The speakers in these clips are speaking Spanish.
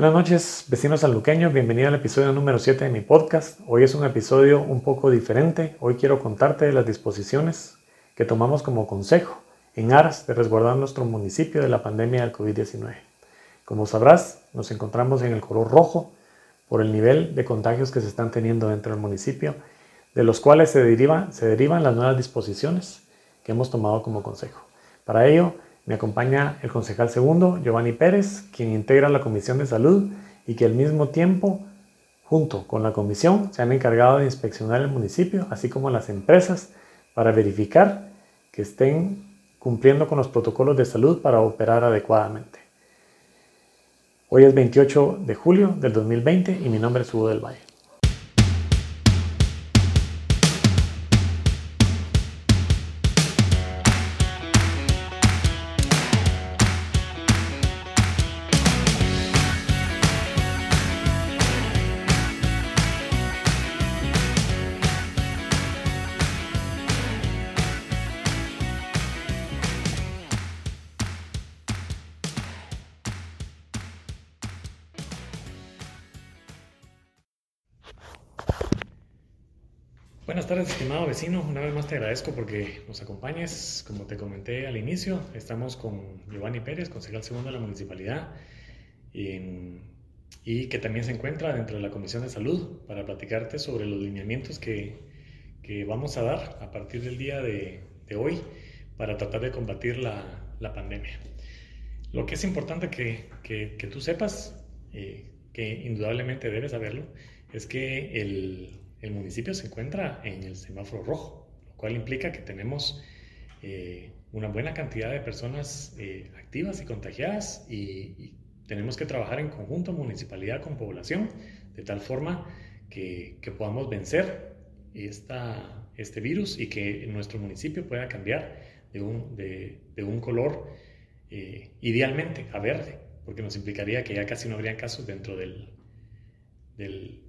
Buenas noches, vecinos sanluqueños. Bienvenido al episodio número 7 de mi podcast. Hoy es un episodio un poco diferente. Hoy quiero contarte de las disposiciones que tomamos como consejo en aras de resguardar nuestro municipio de la pandemia del COVID-19. Como sabrás, nos encontramos en el color rojo por el nivel de contagios que se están teniendo dentro del municipio, de los cuales se, deriva, se derivan las nuevas disposiciones que hemos tomado como consejo. Para ello, me acompaña el concejal segundo, Giovanni Pérez, quien integra la Comisión de Salud y que al mismo tiempo, junto con la comisión, se han encargado de inspeccionar el municipio, así como las empresas, para verificar que estén cumpliendo con los protocolos de salud para operar adecuadamente. Hoy es 28 de julio del 2020 y mi nombre es Hugo del Valle. Tardes, estimado vecino. Una vez más te agradezco porque nos acompañes. Como te comenté al inicio, estamos con Giovanni Pérez, concejal segundo de la municipalidad, y, que también se encuentra dentro de la Comisión de Salud para platicarte sobre los lineamientos que, que vamos a dar a partir del día de, de hoy para tratar de combatir la, la, pandemia. Lo que es importante que, que, que tú sepas, eh, que indudablemente debes saberlo, es que el el municipio se encuentra en el semáforo rojo, lo cual implica que tenemos eh, una buena cantidad de personas eh, activas y contagiadas y, tenemos que trabajar en conjunto, municipalidad con población, de tal forma que, podamos vencer este virus y que nuestro municipio pueda cambiar de un, color eh, idealmente a verde, porque nos implicaría que ya casi no habrían casos dentro del,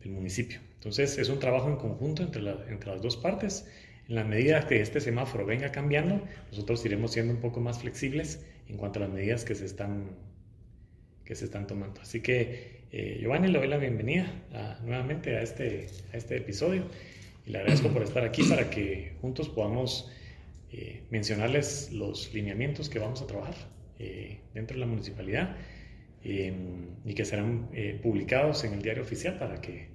municipio. Entonces es un trabajo en conjunto entre, entre las dos partes. En la medida que este semáforo venga cambiando, nosotros iremos siendo un poco más flexibles en cuanto a las medidas que se están, que se están tomando. Así que, eh, Giovanni, le doy la bienvenida nuevamente a este, a este episodio y le agradezco por estar aquí para que juntos podamos eh, mencionarles los lineamientos que vamos a trabajar eh, dentro de la municipalidad Em, y que serán eh, publicados en el diario oficial para que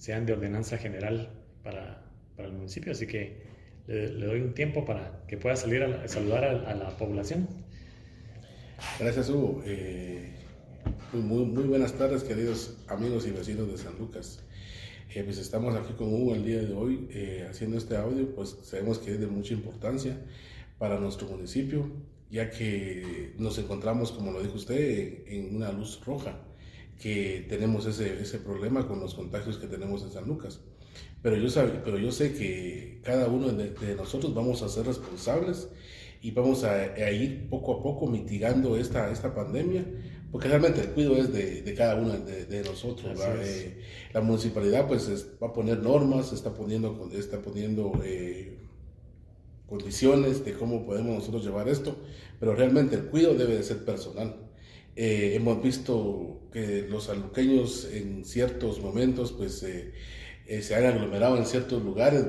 sean de ordenanza general para, para el municipio. Así que le, doy un tiempo para que pueda salir a, saludar a, la población. Gracias, Hugo. Eh, muy, muy, buenas tardes, queridos amigos y vecinos de San Lucas. Eh, pues estamos aquí con Hugo el día de hoy haciendo este audio, pues sabemos que es de mucha importancia para nuestro municipio ya que nos encontramos, como lo dijo usted, en, una luz roja, que tenemos ese, ese, problema con los contagios que tenemos en San Lucas. Pero yo, sabe, pero yo sé que cada uno de, nosotros vamos a ser responsables y vamos a, ir poco a poco mitigando esta, esta pandemia, porque realmente el cuidado es de, de cada uno de, nosotros. Eh, la municipalidad pues va a poner normas, está poniendo, está poniendo eh, condiciones de cómo podemos nosotros llevar esto, pero realmente el cuidado debe de ser personal. Eh, hemos visto que los aluqueños en ciertos momentos pues eh, eh, se han aglomerado en ciertos lugares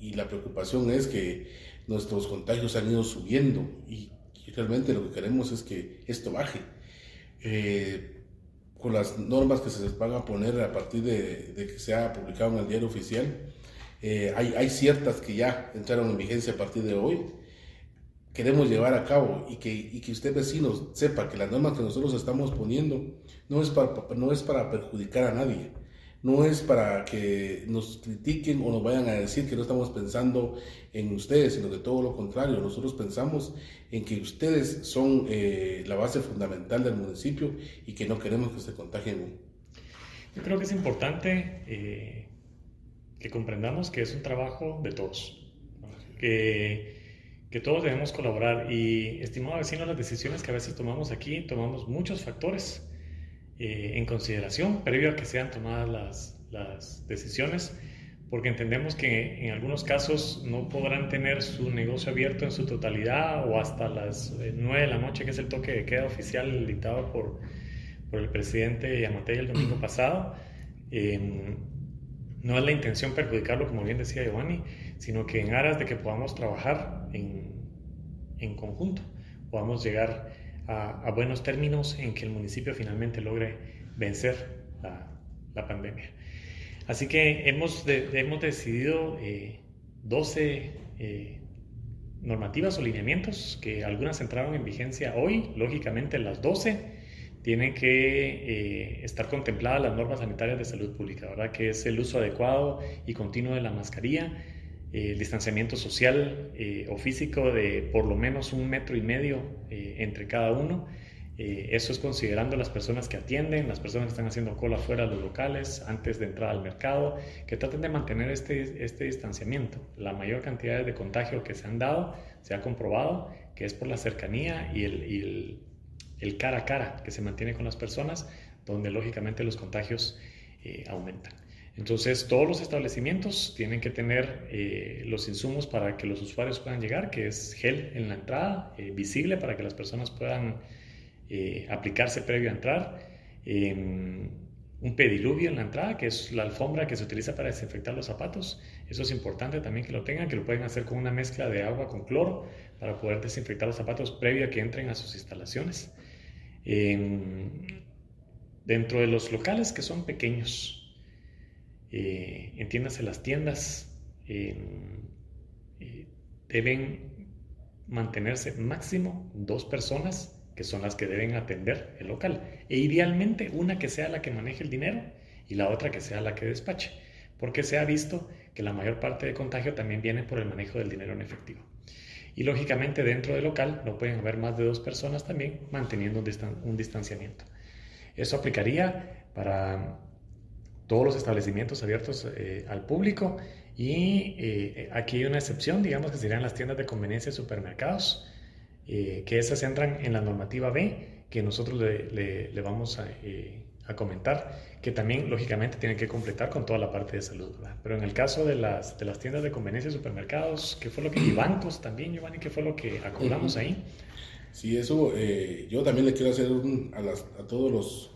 Y, la preocupación es que nuestros contagios han ido subiendo y, realmente lo que queremos es que esto baje. con las normas que se les van a poner a partir de, que se ha publicado en el diario oficial, hay, ciertas que ya entraron en vigencia a partir de hoy, queremos llevar a cabo y que, y que usted vecino sepa que las normas que nosotros estamos poniendo no es, para, no es para perjudicar a nadie, no es para que nos critiquen o nos vayan a decir que no estamos pensando en ustedes, sino que todo lo contrario, nosotros pensamos en que ustedes son eh, la base fundamental del municipio y que no queremos que se contagien. Yo creo que es importante eh, que comprendamos que es un trabajo de todos, que, que todos debemos colaborar y, estimado vecino, las decisiones que a veces tomamos aquí, tomamos muchos factores eh, en consideración previo a que sean tomadas las, las decisiones, porque entendemos que en algunos casos no podrán tener su negocio abierto en su totalidad o hasta las 9 de la noche, que es el toque de queda oficial dictado por por el presidente Yamatei el domingo pasado. No es la intención perjudicarlo, como bien decía Giovanni, sino que en aras de que podamos trabajar en, en conjunto, podamos llegar a, buenos términos en que el municipio finalmente logre vencer la, la pandemia. Así que hemos, hemos decidido 12 eh, normativas o lineamientos, que algunas entraron en vigencia hoy, lógicamente las 12 tienen que eh, estar contempladas las normas sanitarias de salud pública, ¿verdad? Que es el uso adecuado y continuo de la mascarilla, el distanciamiento social eh, o físico de por lo menos un metro y medio eh, entre cada uno. eso es considerando las personas que atienden, las personas que están haciendo cola fuera de los locales, antes de entrar al mercado, que traten de mantener este, este distanciamiento. La mayor cantidad de contagio que se han dado se ha comprobado que es por la cercanía y el, y el el cara a cara que se mantiene con las personas, donde lógicamente los contagios eh, aumentan. Entonces, todos los establecimientos tienen que tener eh, los insumos para que los usuarios puedan llegar, que es gel en la entrada, eh, visible para que las personas puedan aplicarse previo a entrar, em, un pediluvio en la entrada, que es la alfombra que se utiliza para desinfectar los zapatos. Eso es importante también que lo tengan, que lo pueden hacer con una mezcla de agua con cloro para poder desinfectar los zapatos previo a que entren a sus instalaciones dentro de los locales que son pequeños, eh, entiéndase las tiendas, eh, deben mantenerse máximo dos personas que son las que deben atender el local e idealmente una que sea la que maneje el dinero y la otra que sea la que despache porque se ha visto que la mayor parte de contagio también viene por el manejo del dinero en efectivo. Y lógicamente dentro del local no pueden haber más de dos personas también manteniendo un, distanciamiento. Eso aplicaría para todos los establecimientos abiertos eh, al público y eh, aquí hay una excepción, digamos que serían las tiendas de conveniencia y supermercados, eh, que esas entran en la normativa B, que nosotros le, le vamos a a comentar, que también lógicamente tienen que completar con toda la parte de salud. Pero en el caso de las, de las tiendas de conveniencia y supermercados, ¿qué fue lo que, y bancos también, Giovanni, qué fue lo que acordamos ahí? Sí, eso, eh, yo también le quiero hacer a, las, a, todos los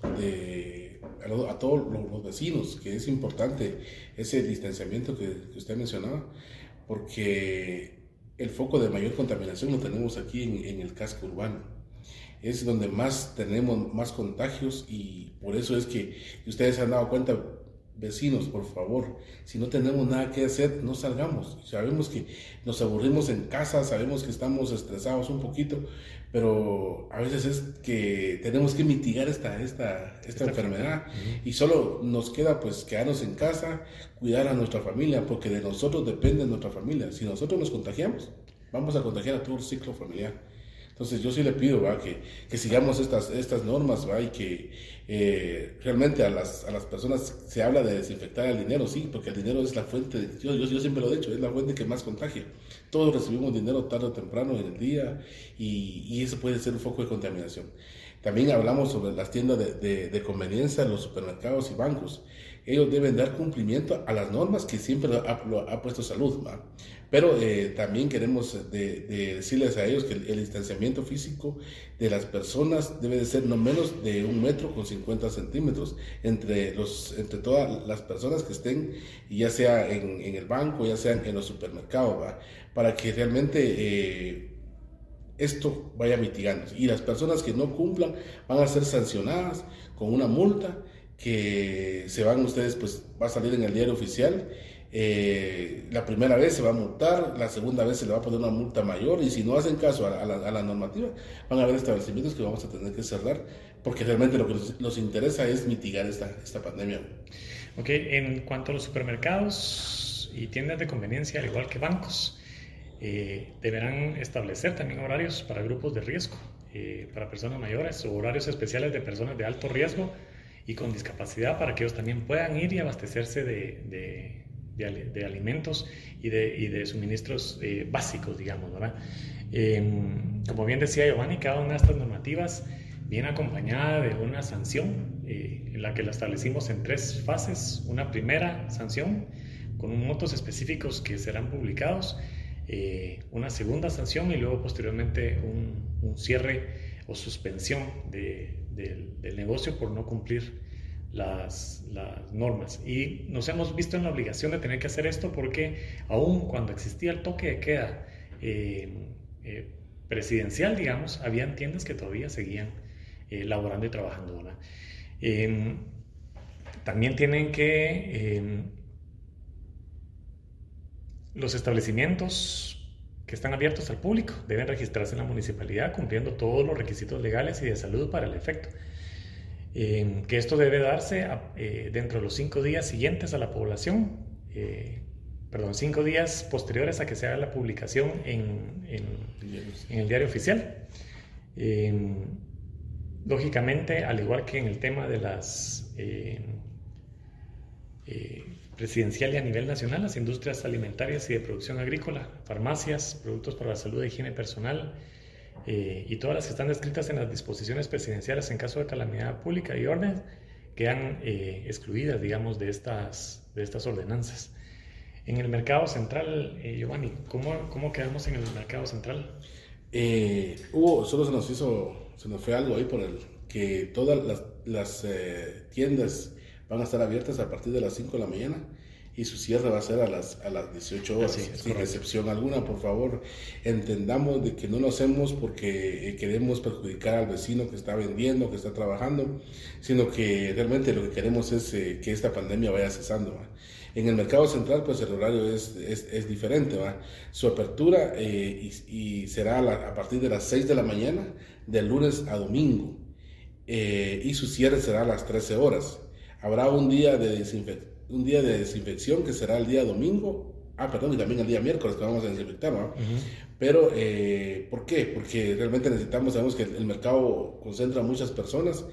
a, todos los, vecinos que es importante ese distanciamiento que, que usted mencionaba, porque el foco de mayor contaminación lo tenemos aquí en, en el casco urbano es donde más tenemos más contagios y por eso es que ustedes se han dado cuenta, vecinos, por favor, si no tenemos nada que hacer, no salgamos. Sabemos que nos aburrimos en casa, sabemos que estamos estresados un poquito, pero a veces es que tenemos que mitigar esta, esta, esta enfermedad y solo nos queda pues quedarnos en casa, cuidar a nuestra familia, porque de nosotros depende nuestra familia. Si nosotros nos contagiamos, vamos a contagiar a todo el ciclo familiar. Entonces yo sí le pido. Que, que, sigamos estas, estas normas y que eh, realmente a las, a las personas se habla de desinfectar el dinero, sí, porque el dinero es la fuente, yo, yo, siempre lo he dicho, es la fuente que más contagia. Todos recibimos dinero tarde o temprano en el día y, y eso puede ser un foco de contaminación. También hablamos sobre las tiendas de, de conveniencia, los supermercados y bancos. Ellos deben dar cumplimiento a las normas que siempre ha, ha puesto salud. ¿va? Pero eh, también queremos eh, de, decirles a ellos que el, distanciamiento físico de las personas debe de ser no menos de un metro con 50 centímetros entre, los, entre todas las personas que estén, ya sea en, el banco, ya sea en los supermercados, para que realmente eh, esto vaya mitigando. Y las personas que no cumplan van a ser sancionadas con una multa que se van ustedes, pues va a salir en el diario oficial eh, la primera vez se va a multar, la segunda vez se le va a poner una multa mayor y si no hacen caso a, la, normativa, van a haber establecimientos que vamos a tener que cerrar porque realmente lo que nos, interesa es mitigar esta, esta pandemia. Ok, en cuanto a los supermercados y tiendas de conveniencia, al igual que bancos, eh, deberán establecer también horarios para grupos de riesgo, eh, para personas mayores o horarios especiales de personas de alto riesgo y con discapacidad para que ellos también puedan ir y abastecerse de de, alimentos y de, y de suministros eh, básicos, digamos, ¿verdad? Em, como bien decía Giovanni, cada una de estas normativas viene acompañada de una sanción eh, en la que la establecimos en tres fases. Una primera sanción con montos específicos que serán publicados, eh, una segunda sanción y luego posteriormente un, un cierre o suspensión de, del negocio por no cumplir las, normas. Y nos hemos visto en la obligación de tener que hacer esto porque aún cuando existía el toque de queda eh, eh, presidencial, digamos, habían tiendas que todavía seguían eh, laborando y trabajando. Em, también tienen que em, los establecimientos que están abiertos al público deben registrarse en la municipalidad cumpliendo todos los requisitos legales y de salud para el efecto. Em, que esto debe darse eh, dentro de los cinco días siguientes a la población, eh, perdón, cinco días posteriores a que se haga la publicación en, el diario oficial. Em, lógicamente, al igual que en el tema de las em, eh, presidencial y a nivel nacional, las industrias alimentarias y de producción agrícola, farmacias, productos para la salud e higiene personal, eh, y todas las que están descritas en las disposiciones presidenciales en caso de calamidad pública y orden quedan eh, excluidas, digamos, de estas, de estas ordenanzas. En el mercado central, eh, Giovanni, ¿cómo, ¿cómo, quedamos en el mercado central? hubo, solo se nos hizo, se nos fue algo ahí por el que todas las tiendas van a estar abiertas a partir de las 5 de la mañana y su cierre va a ser a las, a las 18 horas, sin excepción alguna. Por favor, entendamos de que no lo hacemos porque eh, queremos perjudicar al vecino que está vendiendo, que está trabajando, sino que realmente lo que queremos es eh, que esta pandemia vaya cesando. En el mercado central, pues el horario es, es, es diferente. ¿va? Su apertura eh, y, será a, partir de las 6 de la mañana, de lunes a domingo, y su cierre será a las 13 horas. Habrá un día de desinfección un día de desinfección que será el día domingo. Ah, perdón, y también el día miércoles que vamos a desinfectar, ¿no? Pero, eh, ¿por qué? Porque realmente necesitamos, sabemos que el mercado concentra muchas personas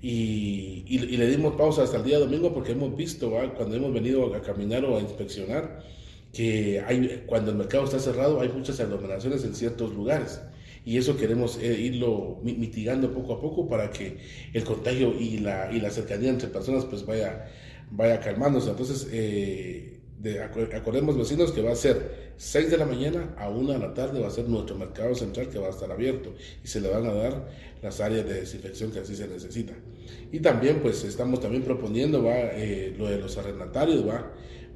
y, y, le dimos pausa hasta el día domingo porque hemos visto, cuando hemos venido a caminar o a inspeccionar, que hay, cuando el mercado está cerrado hay muchas aglomeraciones en ciertos lugares y eso queremos eh, irlo mitigando poco a poco para que el contagio y la, y la cercanía entre personas pues vaya vaya calmándose. Entonces, eh, acordemos vecinos que va a ser 6 de la mañana a 1 de la tarde, va a ser nuestro mercado central que va a estar abierto y se le van a dar las áreas de desinfección que así se necesita. Y también, pues, estamos también proponiendo va, eh, lo de los arrendatarios, va,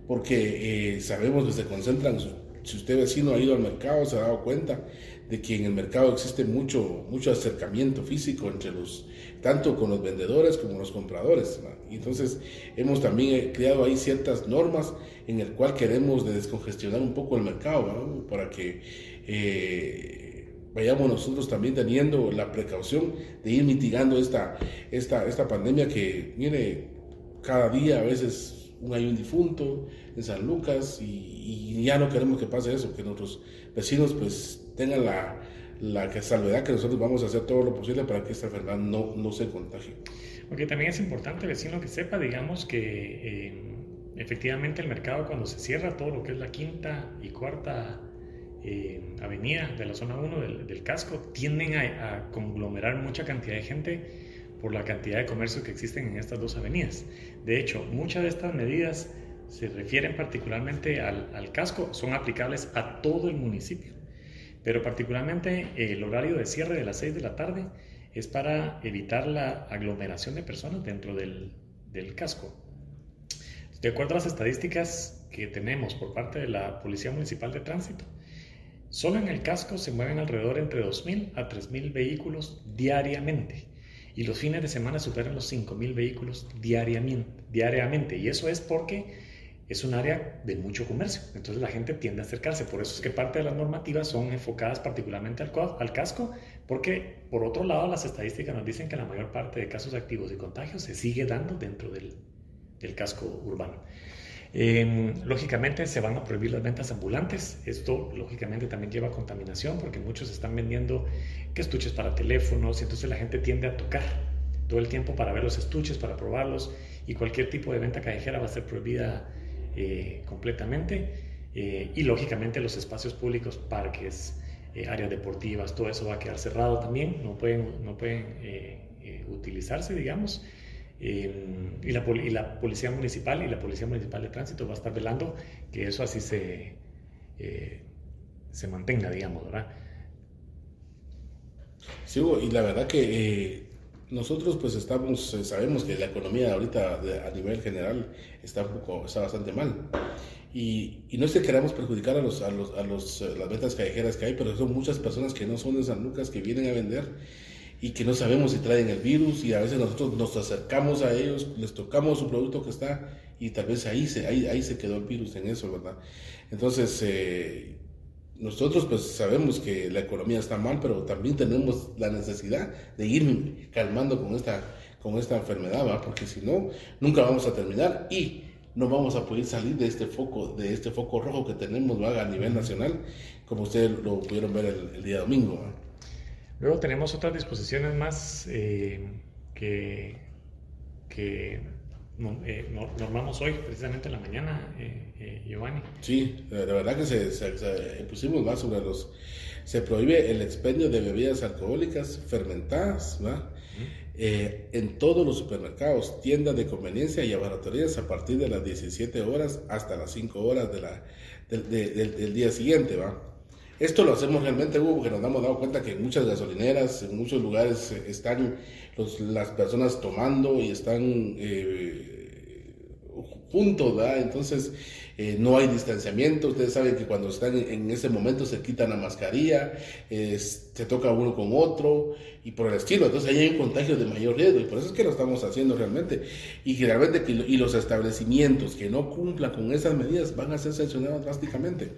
porque eh, sabemos que se concentran, si usted vecino ha ido al mercado, se ha dado cuenta de que en el mercado existe mucho, mucho acercamiento físico entre los, tanto con los vendedores como los compradores. Y entonces hemos también eh, creado ahí ciertas normas en el cual queremos descongestionar un poco el mercado, para que eh, vayamos nosotros también teniendo la precaución de ir mitigando esta, esta, esta pandemia que viene cada día, a veces un, hay un difunto en San Lucas y, y ya no queremos que pase eso, que nuestros vecinos pues tengan la, la salvedad que nosotros vamos a hacer todo lo posible para que esta enfermedad no, no se contagie. Porque también es importante, vecino, que sepa, digamos, que eh, efectivamente el mercado cuando se cierra todo lo que es la quinta y cuarta eh, avenida de la zona 1 del, casco, tienden a, a, conglomerar mucha cantidad de gente por la cantidad de comercios que existen en estas dos avenidas. De hecho, muchas de estas medidas se refieren particularmente al, al casco, son aplicables a todo el municipio pero particularmente el horario de cierre de las 6 de la tarde es para evitar la aglomeración de personas dentro del, del casco. De acuerdo a las estadísticas que tenemos por parte de la Policía Municipal de Tránsito, solo en el casco se mueven alrededor entre 2.000 a 3.000 vehículos diariamente y los fines de semana superan los 5.000 vehículos diariamente, diariamente. Y eso es porque es un área de mucho comercio, entonces la gente tiende a acercarse. Por eso es que parte de las normativas son enfocadas particularmente al, casco, porque por otro lado las estadísticas nos dicen que la mayor parte de casos activos y contagios se sigue dando dentro del, del casco urbano. Em, lógicamente se van a prohibir las ventas ambulantes. Esto lógicamente también lleva a contaminación porque muchos están vendiendo que estuches para teléfonos y entonces la gente tiende a tocar todo el tiempo para ver los estuches, para probarlos y cualquier tipo de venta callejera va a ser prohibida eh, completamente. Eh, y lógicamente los espacios públicos, parques, eh, áreas deportivas, todo eso va a quedar cerrado también, no pueden, no pueden utilizarse, digamos. Y la, y, la, Policía Municipal y la Policía Municipal de Tránsito va a estar velando que eso así se, se mantenga, digamos, ¿verdad? Sí, y la verdad que Nosotros pues estamos, eh, sabemos que la economía ahorita a nivel general está, poco, está bastante mal. Y, y, no es que queramos perjudicar a, los, a, los, a los, eh, las ventas callejeras que hay, pero son muchas personas que no son de San Lucas que vienen a vender y que no sabemos si traen el virus y a veces nosotros nos acercamos a ellos, les tocamos su producto que está y tal vez ahí se, ahí, ahí se quedó el virus en eso, ¿verdad? Entonces, eh, nosotros pues sabemos que la economía está mal, pero también tenemos la necesidad de ir calmando con esta, con esta enfermedad, ¿va? porque si no, nunca vamos a terminar y no vamos a poder salir de este foco, de este foco rojo que tenemos ¿va? a nivel nacional, como ustedes lo pudieron ver el, día domingo. Luego tenemos otras disposiciones más eh, que, que eh, normamos hoy, precisamente en la mañana, eh, eh, Giovanni. Sí, la verdad que se, pusimos más sobre los... Se prohíbe el expendio de bebidas alcohólicas fermentadas, en todos los supermercados, tiendas de conveniencia y laboratorios a partir de las 17 horas hasta las 5 horas de la, del día siguiente, ¿va? Esto lo hacemos realmente, Hugo, porque nos hemos dado cuenta que en muchas gasolineras, en muchos lugares están las personas tomando y están eh, juntos. Entonces eh, no hay distanciamiento. Ustedes saben que cuando están en ese momento se quitan la mascarilla, se toca uno con otro y por el estilo. Entonces ahí hay un contagio de mayor riesgo y por eso es que lo estamos haciendo realmente. Y generalmente y los establecimientos que no cumplan con esas medidas van a ser sancionados drásticamente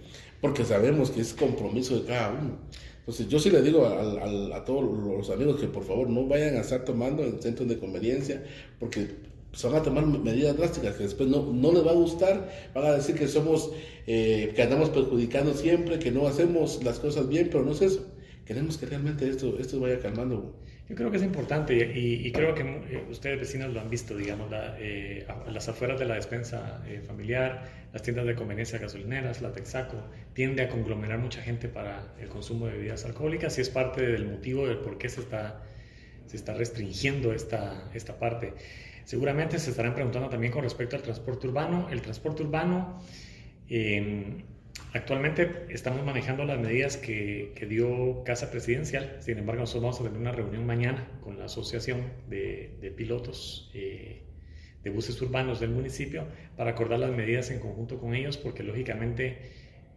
porque sabemos que es compromiso de cada uno. Entonces yo sí le digo a, todos los amigos que por favor no vayan a estar tomando en centros de conveniencia porque se van a tomar medidas drásticas que después no, no les va a gustar, van a decir que somos, eh, que andamos perjudicando siempre, que no hacemos las cosas bien, pero no es eso. Queremos que realmente esto, esto vaya calmando yo creo que es importante y, creo que eh, ustedes vecinos lo han visto, digamos, eh, las afueras de la despensa eh, familiar, las tiendas de conveniencia gasolineras, la Texaco, tiende a conglomerar mucha gente para el consumo de bebidas alcohólicas y es parte del motivo del por qué se está, se está restringiendo esta, esta parte. Seguramente se estarán preguntando también con respecto al transporte urbano. El transporte urbano... Eh, Actualmente estamos manejando las medidas que, dio Casa Presidencial, sin embargo nosotros vamos a tener una reunión mañana con la Asociación de, Pilotos eh, de Buses Urbanos del municipio para acordar las medidas en conjunto con ellos porque lógicamente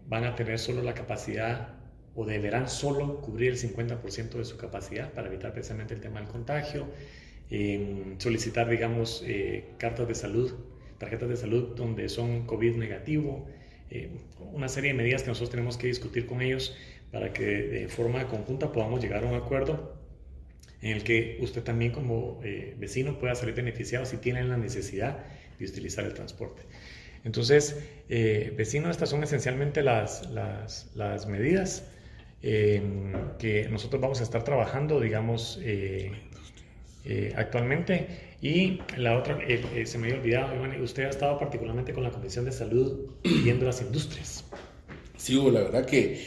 van a tener solo la capacidad o deberán solo cubrir el 50% de su capacidad para evitar precisamente el tema del contagio, solicitar digamos eh, cartas de salud, tarjetas de salud donde son COVID negativo, eh, una serie de medidas que nosotros tenemos que discutir con ellos para que de forma conjunta podamos llegar a un acuerdo en el que usted también como eh, vecino pueda salir beneficiado si tiene la necesidad de utilizar el transporte. Entonces, eh, vecino, estas son esencialmente las, las, las medidas que nosotros vamos a estar trabajando, digamos, actualmente. Y la otra, eh, eh, se me había olvidado, usted ha estado particularmente con la Comisión de Salud viendo las industrias. Sí, Hugo, la verdad que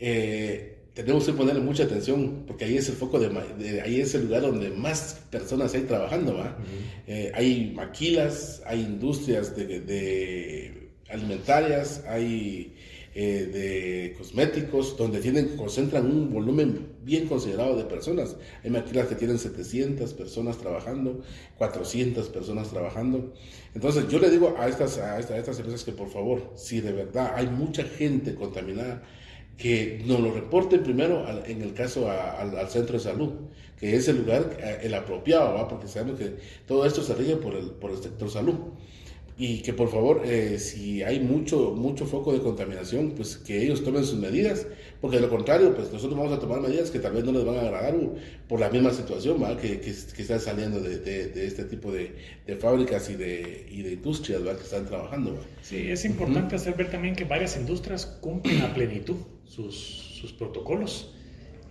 eh, tenemos que ponerle mucha atención porque ahí es el foco de, ahí es el lugar donde más personas hay trabajando, ¿va? hay maquilas, hay industrias de, de alimentarias, hay eh, de cosméticos, donde tienen, concentran un volumen bien considerado de personas. Hay maquilas que tienen 700 personas trabajando, 400 personas trabajando. Entonces yo le digo a estas, a estas, empresas que por favor, si de verdad hay mucha gente contaminada, que nos lo reporten primero en el caso al, centro de salud, que es el lugar eh, el apropiado, porque sabemos que todo esto se rige por el, por el sector salud y que por favor, eh, si hay mucho, mucho foco de contaminación, pues que ellos tomen sus medidas, porque de lo contrario, pues nosotros vamos a tomar medidas que tal vez no les van a agradar por la misma situación Que, que, que están saliendo de, de, este tipo de, de, fábricas y de, y de industrias que están trabajando. Sí, es importante hacer ver también que varias industrias cumplen a plenitud sus, sus protocolos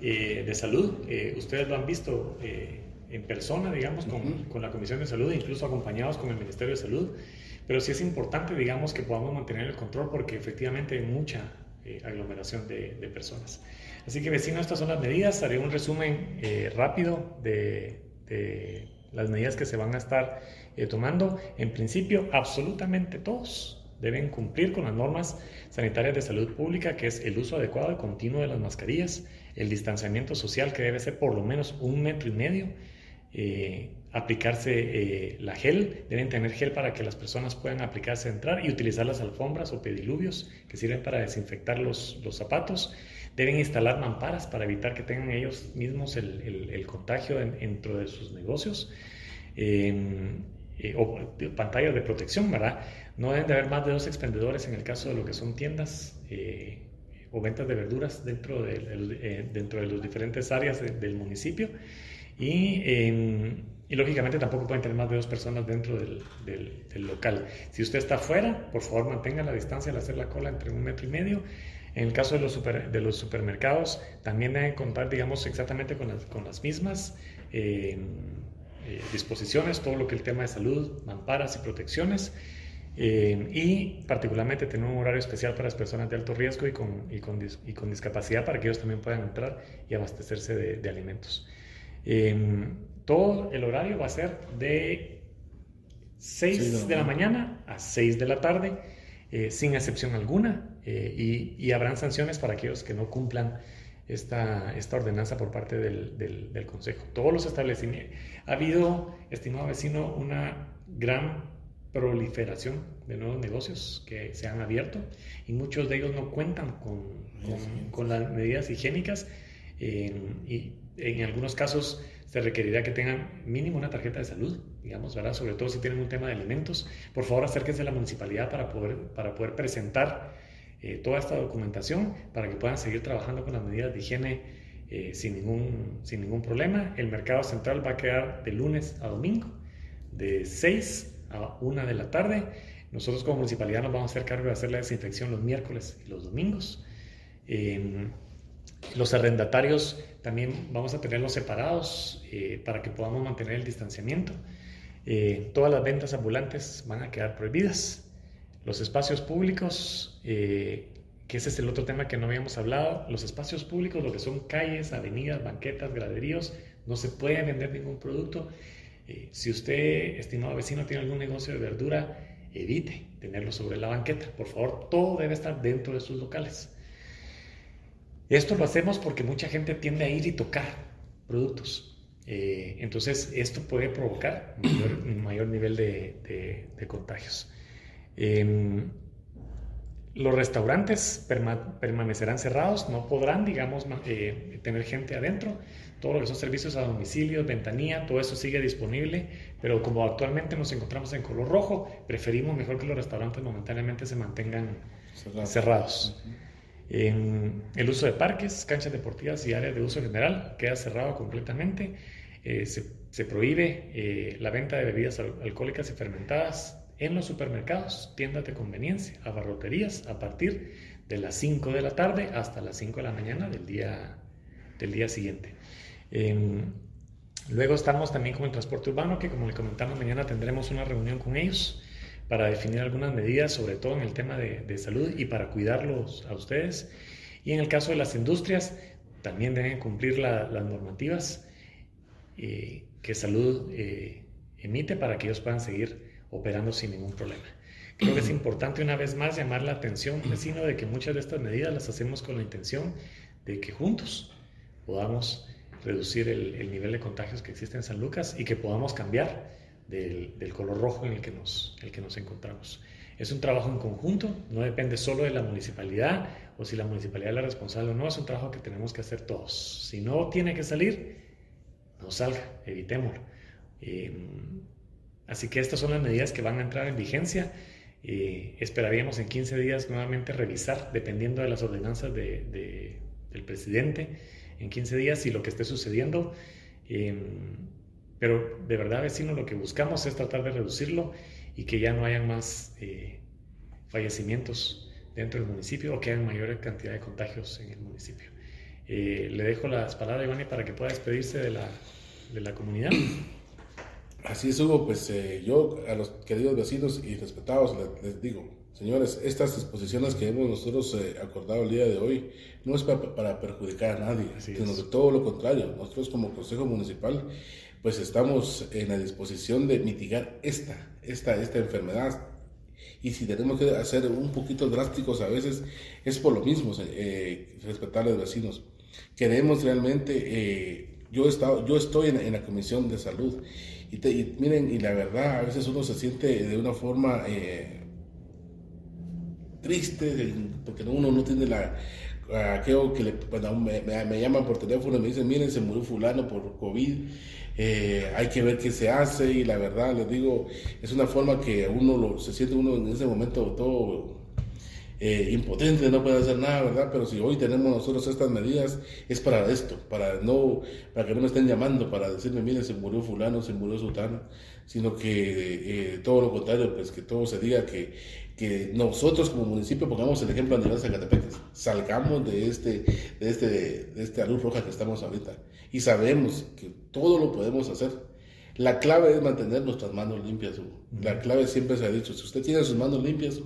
eh, de salud. Eh, ustedes lo han visto en persona, digamos, con, con la Comisión de Salud, incluso acompañados con el Ministerio de Salud. Pero sí es importante, digamos, que podamos mantener el control porque efectivamente hay mucha eh, aglomeración de, personas. Así que vecinos, estas son las medidas. Haré un resumen eh, rápido de, las medidas que se van a estar eh, tomando. En principio, absolutamente todos deben cumplir con las normas sanitarias de salud pública, que es el uso adecuado y continuo de las mascarillas, el distanciamiento social, que debe ser por lo menos un metro y medio, eh, aplicarse eh, la gel, deben tener gel para que las personas puedan aplicarse entrar y utilizar las alfombras o pediluvios que sirven para desinfectar los, los zapatos. Deben instalar mamparas para evitar que tengan ellos mismos el, el, contagio dentro de sus negocios. Em, eh, o pantallas de protección, ¿verdad? No deben de haber más de dos expendedores en el caso de lo que son tiendas eh, o ventas de verduras dentro de, dentro de las diferentes áreas del municipio. Y em, y lógicamente tampoco pueden tener más de dos personas dentro del, del, local. Si usted está afuera, por favor mantenga la distancia al hacer la cola entre un metro y medio. En el caso de los, de los supermercados, también deben contar, digamos, exactamente con las, con las mismas eh, eh, disposiciones, todo lo que el tema de salud, mamparas y protecciones. Eh, y particularmente tener un horario especial para las personas de alto riesgo y con, y con, y con discapacidad para que ellos también puedan entrar y abastecerse de, de alimentos. Todo el horario va a ser de 6 de la mañana a 6 de la tarde, eh, sin excepción alguna, eh, y, y, habrán sanciones para aquellos que no cumplan esta, esta ordenanza por parte del, del, Consejo. Todos los establecimientos. Ha habido, estimado vecino, una gran proliferación de nuevos negocios que se han abierto y muchos de ellos no cuentan con, con, las medidas higiénicas y en algunos casos se requerirá que tengan mínimo una tarjeta de salud, digamos, ¿verdad? Sobre todo si tienen un tema de alimentos. Por favor, acérquense a la municipalidad para poder, para poder presentar eh, toda esta documentación para que puedan seguir trabajando con las medidas de higiene eh, sin, ningún, sin ningún problema. El mercado central va a quedar de lunes a domingo, de 6 a 1 de la tarde. Nosotros como municipalidad nos vamos a hacer cargo de hacer la desinfección los miércoles y los domingos. Em, los arrendatarios también vamos a tenerlos separados eh, para que podamos mantener el distanciamiento. Eh, todas las ventas ambulantes van a quedar prohibidas. Los espacios públicos, eh, que ese es el otro tema que no habíamos hablado, los espacios públicos, lo que son calles, avenidas, banquetas, graderíos, no se puede vender ningún producto. si usted, estimado vecino, tiene algún negocio de verdura, evite tenerlo sobre la banqueta. Por favor, todo debe estar dentro de sus locales. Esto lo hacemos porque mucha gente tiende a ir y tocar productos. Eh, entonces, esto puede provocar un mayor nivel de, contagios. Em, los restaurantes permanecerán cerrados, no podrán, digamos, eh, tener gente adentro. Todo lo que son servicios a domicilio, ventanilla, todo eso sigue disponible, pero como actualmente nos encontramos en color rojo, preferimos mejor que los restaurantes momentáneamente se mantengan cerrados el uso de parques, canchas deportivas y áreas de uso general queda cerrado completamente. Eh, se, prohíbe eh, la venta de bebidas alcohólicas y fermentadas en los supermercados, tiendas de conveniencia, abarroterías a partir de las 5 de la tarde hasta las 5 de la mañana del día, del día siguiente. Em, luego estamos también con el transporte urbano, que como le comentamos, mañana tendremos una reunión con ellos para definir algunas medidas, sobre todo en el tema de, salud y para cuidarlos a ustedes. Y en el caso de las industrias, también deben cumplir las normativas eh, que salud eh, emite para que ellos puedan seguir operando sin ningún problema. Creo que es importante una vez más llamar la atención, vecino, de que muchas de estas medidas las hacemos con la intención de que juntos podamos reducir el, el nivel de contagios que existe en San Lucas y que podamos cambiar del, color rojo en el que, nos, el que nos encontramos. Es un trabajo en conjunto, no depende solo de la municipalidad o si la municipalidad es la responsable o no, es un trabajo que tenemos que hacer todos. Si no tiene que salir, no salga, evitémoslo. Em, así que estas son las medidas que van a entrar en vigencia. Eh, esperaríamos en 15 días nuevamente revisar, dependiendo de las ordenanzas de, del presidente, en 15 días si lo que esté sucediendo. Em, pero de verdad, vecino, lo que buscamos es tratar de reducirlo y que ya no haya más eh, fallecimientos dentro del municipio o que haya mayor cantidad de contagios en el municipio. Eh, le dejo las palabras a Ivani para que pueda despedirse de la, de la comunidad. Así es, Hugo. Pues eh, yo a los queridos vecinos y respetados les, digo, señores, estas disposiciones que hemos nosotros acordado el día de hoy no es para, para perjudicar a nadie, sino de todo lo contrario. Nosotros como Consejo Municipal pues estamos en la disposición de mitigar esta, esta, esta enfermedad. Y si tenemos que hacer un poquito drásticos a veces, es por lo mismo, eh, respetar a los vecinos. Queremos realmente eh, yo, he estado, yo estoy en, la Comisión de Salud y, miren, y la verdad, a veces uno se siente de una forma eh, triste porque uno no tiene la... Aquello que le, me, me, llaman por teléfono y me dicen, miren, se murió fulano por COVID, eh, hay que ver qué se hace y la verdad, les digo, es una forma que uno lo, se siente uno en ese momento todo eh, impotente, no puede hacer nada, ¿verdad? Pero si hoy tenemos nosotros estas medidas, es para esto, para, no, para que no me estén llamando, para decirme, mire, se murió fulano, se murió sultano, sino que eh, todo lo contrario, pues que todo se diga que, que nosotros como municipio pongamos el ejemplo a nivel de Zacatepec, salgamos de este, de este, de esta luz roja que estamos ahorita y sabemos que todo lo podemos hacer. La clave es mantener nuestras manos limpias. La clave siempre se ha dicho, si usted tiene sus manos limpias,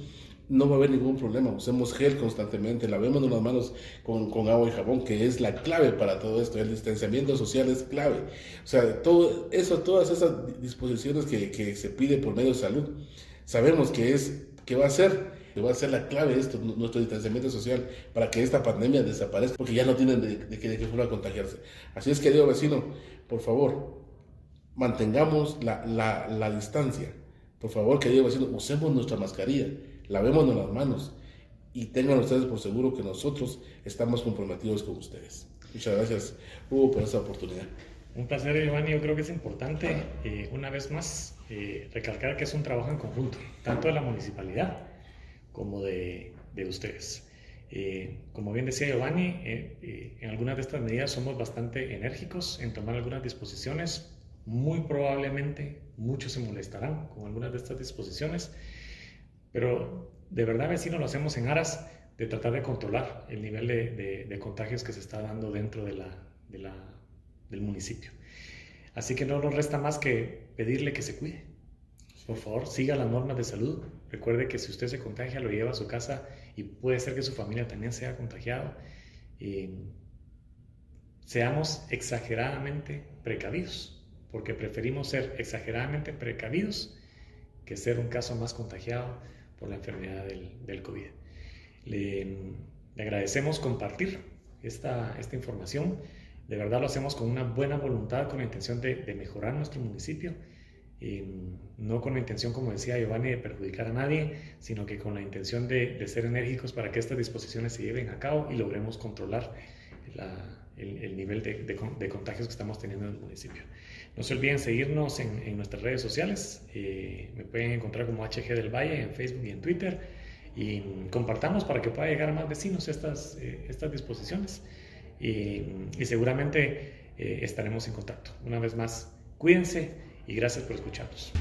no va a haber ningún problema. Usemos gel constantemente, lavemos las manos con, con, agua y jabón, que es la clave para todo esto. El distanciamiento social es clave. O sea, todo eso, todas esas disposiciones que, que se pide por medio de salud, sabemos que, es, que va a ser que va a ser la clave de esto, nuestro distanciamiento social, para que esta pandemia desaparezca, porque ya no tienen de, de, de qué forma contagiarse. Así es, querido vecino, por favor, mantengamos la, la, la distancia. Por favor, querido vecino, usemos nuestra mascarilla lavémonos las manos y tengan ustedes por seguro que nosotros estamos comprometidos con ustedes. Muchas gracias, Hugo, por esta oportunidad. Un placer, Giovanni. Yo creo que es importante, eh, una vez más, eh, recalcar que es un trabajo en conjunto, tanto de la municipalidad como de, de ustedes. Eh, como bien decía Giovanni, en algunas de estas medidas somos bastante enérgicos en tomar algunas disposiciones. Muy probablemente muchos se molestarán con algunas de estas disposiciones pero de verdad, vecino, lo hacemos en aras de tratar de controlar el nivel de, contagios que se está dando dentro del municipio. Así que no nos resta más que pedirle que se cuide. Por favor, siga las normas de salud. Recuerde que si usted se contagia, lo lleva a su casa y puede ser que su familia también sea contagiado. seamos exageradamente precavidos, porque preferimos ser exageradamente precavidos que ser un caso más contagiado por la enfermedad del, COVID. Le, agradecemos compartir esta, esta información. De verdad lo hacemos con una buena voluntad, con la intención de, mejorar nuestro municipio. Y no con la intención, como decía Giovanni, de perjudicar a nadie, sino que con la intención de, ser enérgicos para que estas disposiciones se lleven a cabo y logremos controlar la, el, el, nivel de, contagios que estamos teniendo en el municipio. No se olviden seguirnos en, nuestras redes sociales. Eh, me pueden encontrar como HG del Valle en Facebook y en Twitter. Y compartamos para que pueda llegar a más vecinos estas, eh, estas disposiciones. Y, seguramente eh, estaremos en contacto. Una vez más, cuídense y gracias por escucharnos.